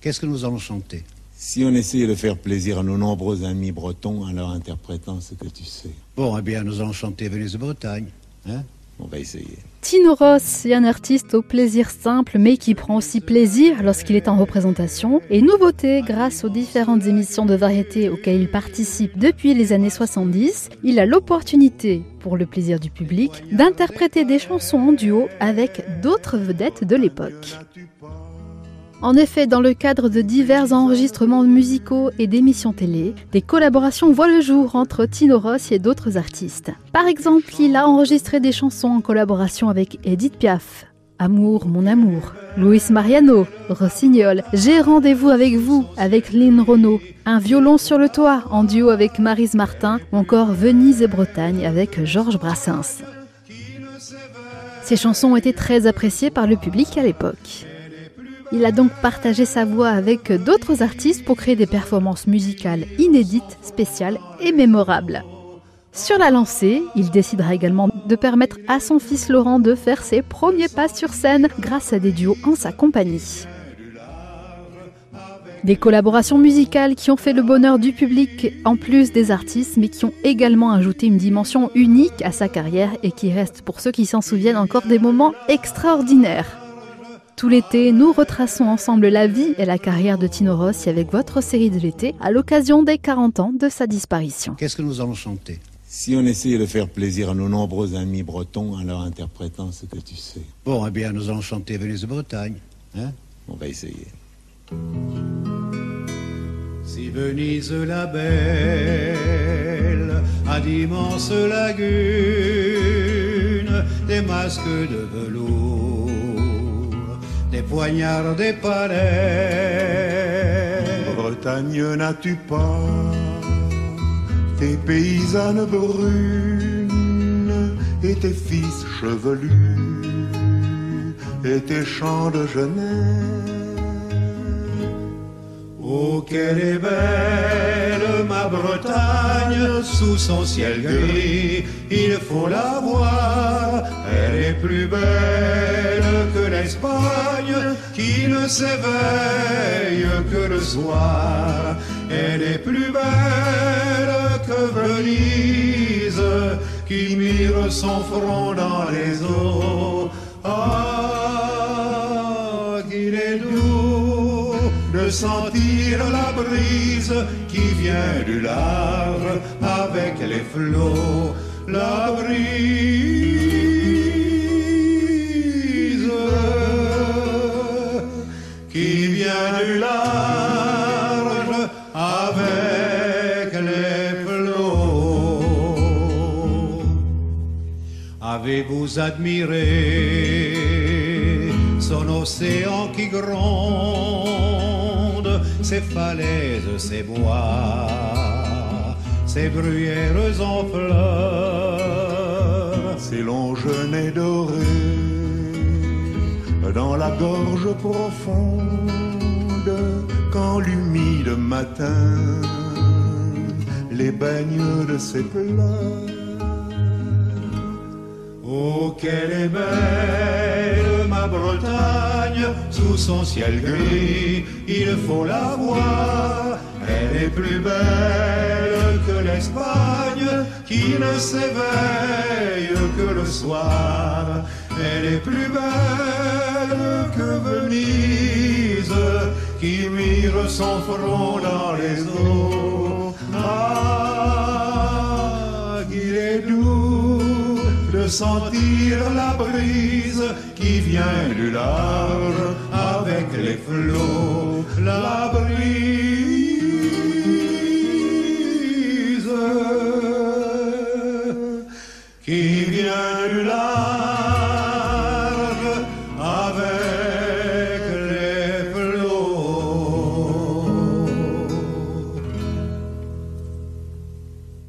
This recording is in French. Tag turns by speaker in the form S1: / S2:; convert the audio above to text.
S1: Qu'est-ce que nous allons chanter
S2: Si on essayait de faire plaisir à nos nombreux amis bretons en leur interprétant ce que tu sais.
S1: Bon, eh bien, nous allons chanter Venise de Bretagne. Hein
S2: On va essayer.
S3: Tino Ross est un artiste au plaisir simple, mais qui prend aussi plaisir lorsqu'il est en représentation. Et nouveauté, grâce aux différentes émissions de variété auxquelles il participe depuis les années 70, il a l'opportunité, pour le plaisir du public, d'interpréter des chansons en duo avec d'autres vedettes de l'époque. En effet, dans le cadre de divers enregistrements musicaux et d'émissions télé, des collaborations voient le jour entre Tino Ross et d'autres artistes. Par exemple, il a enregistré des chansons en collaboration avec Edith Piaf, Amour, mon amour, Luis Mariano, Rossignol, J'ai rendez-vous avec vous avec Lynn Renault, Un violon sur le toit en duo avec Marise Martin ou encore Venise et Bretagne avec Georges Brassens. Ces chansons ont été très appréciées par le public à l'époque. Il a donc partagé sa voix avec d'autres artistes pour créer des performances musicales inédites, spéciales et mémorables. Sur la lancée, il décidera également de permettre à son fils Laurent de faire ses premiers pas sur scène grâce à des duos en sa compagnie. Des collaborations musicales qui ont fait le bonheur du public en plus des artistes, mais qui ont également ajouté une dimension unique à sa carrière et qui restent pour ceux qui s'en souviennent encore des moments extraordinaires. Tout l'été, nous retraçons ensemble la vie et la carrière de Tino Rossi avec votre série de l'été à l'occasion des 40 ans de sa disparition.
S1: Qu'est-ce que nous allons chanter?
S2: Si on essayait de faire plaisir à nos nombreux amis bretons en leur interprétant ce que tu sais.
S1: Bon, eh bien, nous allons chanter Venise de Bretagne. Hein?
S2: On va essayer.
S1: Si Venise la belle a d'immenses lagunes, des masques de velours, des poignards, des palais.
S4: Bretagne, n'as-tu pas tes paysannes brunes et tes fils chevelus et tes champs de jeunesse?
S1: Oh, quelle est belle ma Bretagne sous son ciel gris, il faut la voir, elle est plus belle que l'Espagne qui ne s'éveille que le soir, elle est plus belle que Venise qui mire son front dans les eaux. Ah, qu'il est doux de sentir la brise qui vient du large avec les flots. La brise Avez-vous admiré son océan qui gronde, ses falaises, ses bois, ses bruyères en fleurs,
S4: Ces longs genêts dorés dans la gorge profonde quand l'humide matin les baigne de ses pleurs.
S1: Oh, quelle est belle ma Bretagne sous son ciel gris, il faut la voir. Elle est plus belle que l'Espagne qui ne s'éveille que le soir. Elle est plus belle que Venise qui mire son front dans les eaux. Ah, sentir la brise qui vient du large avec les flots. La brise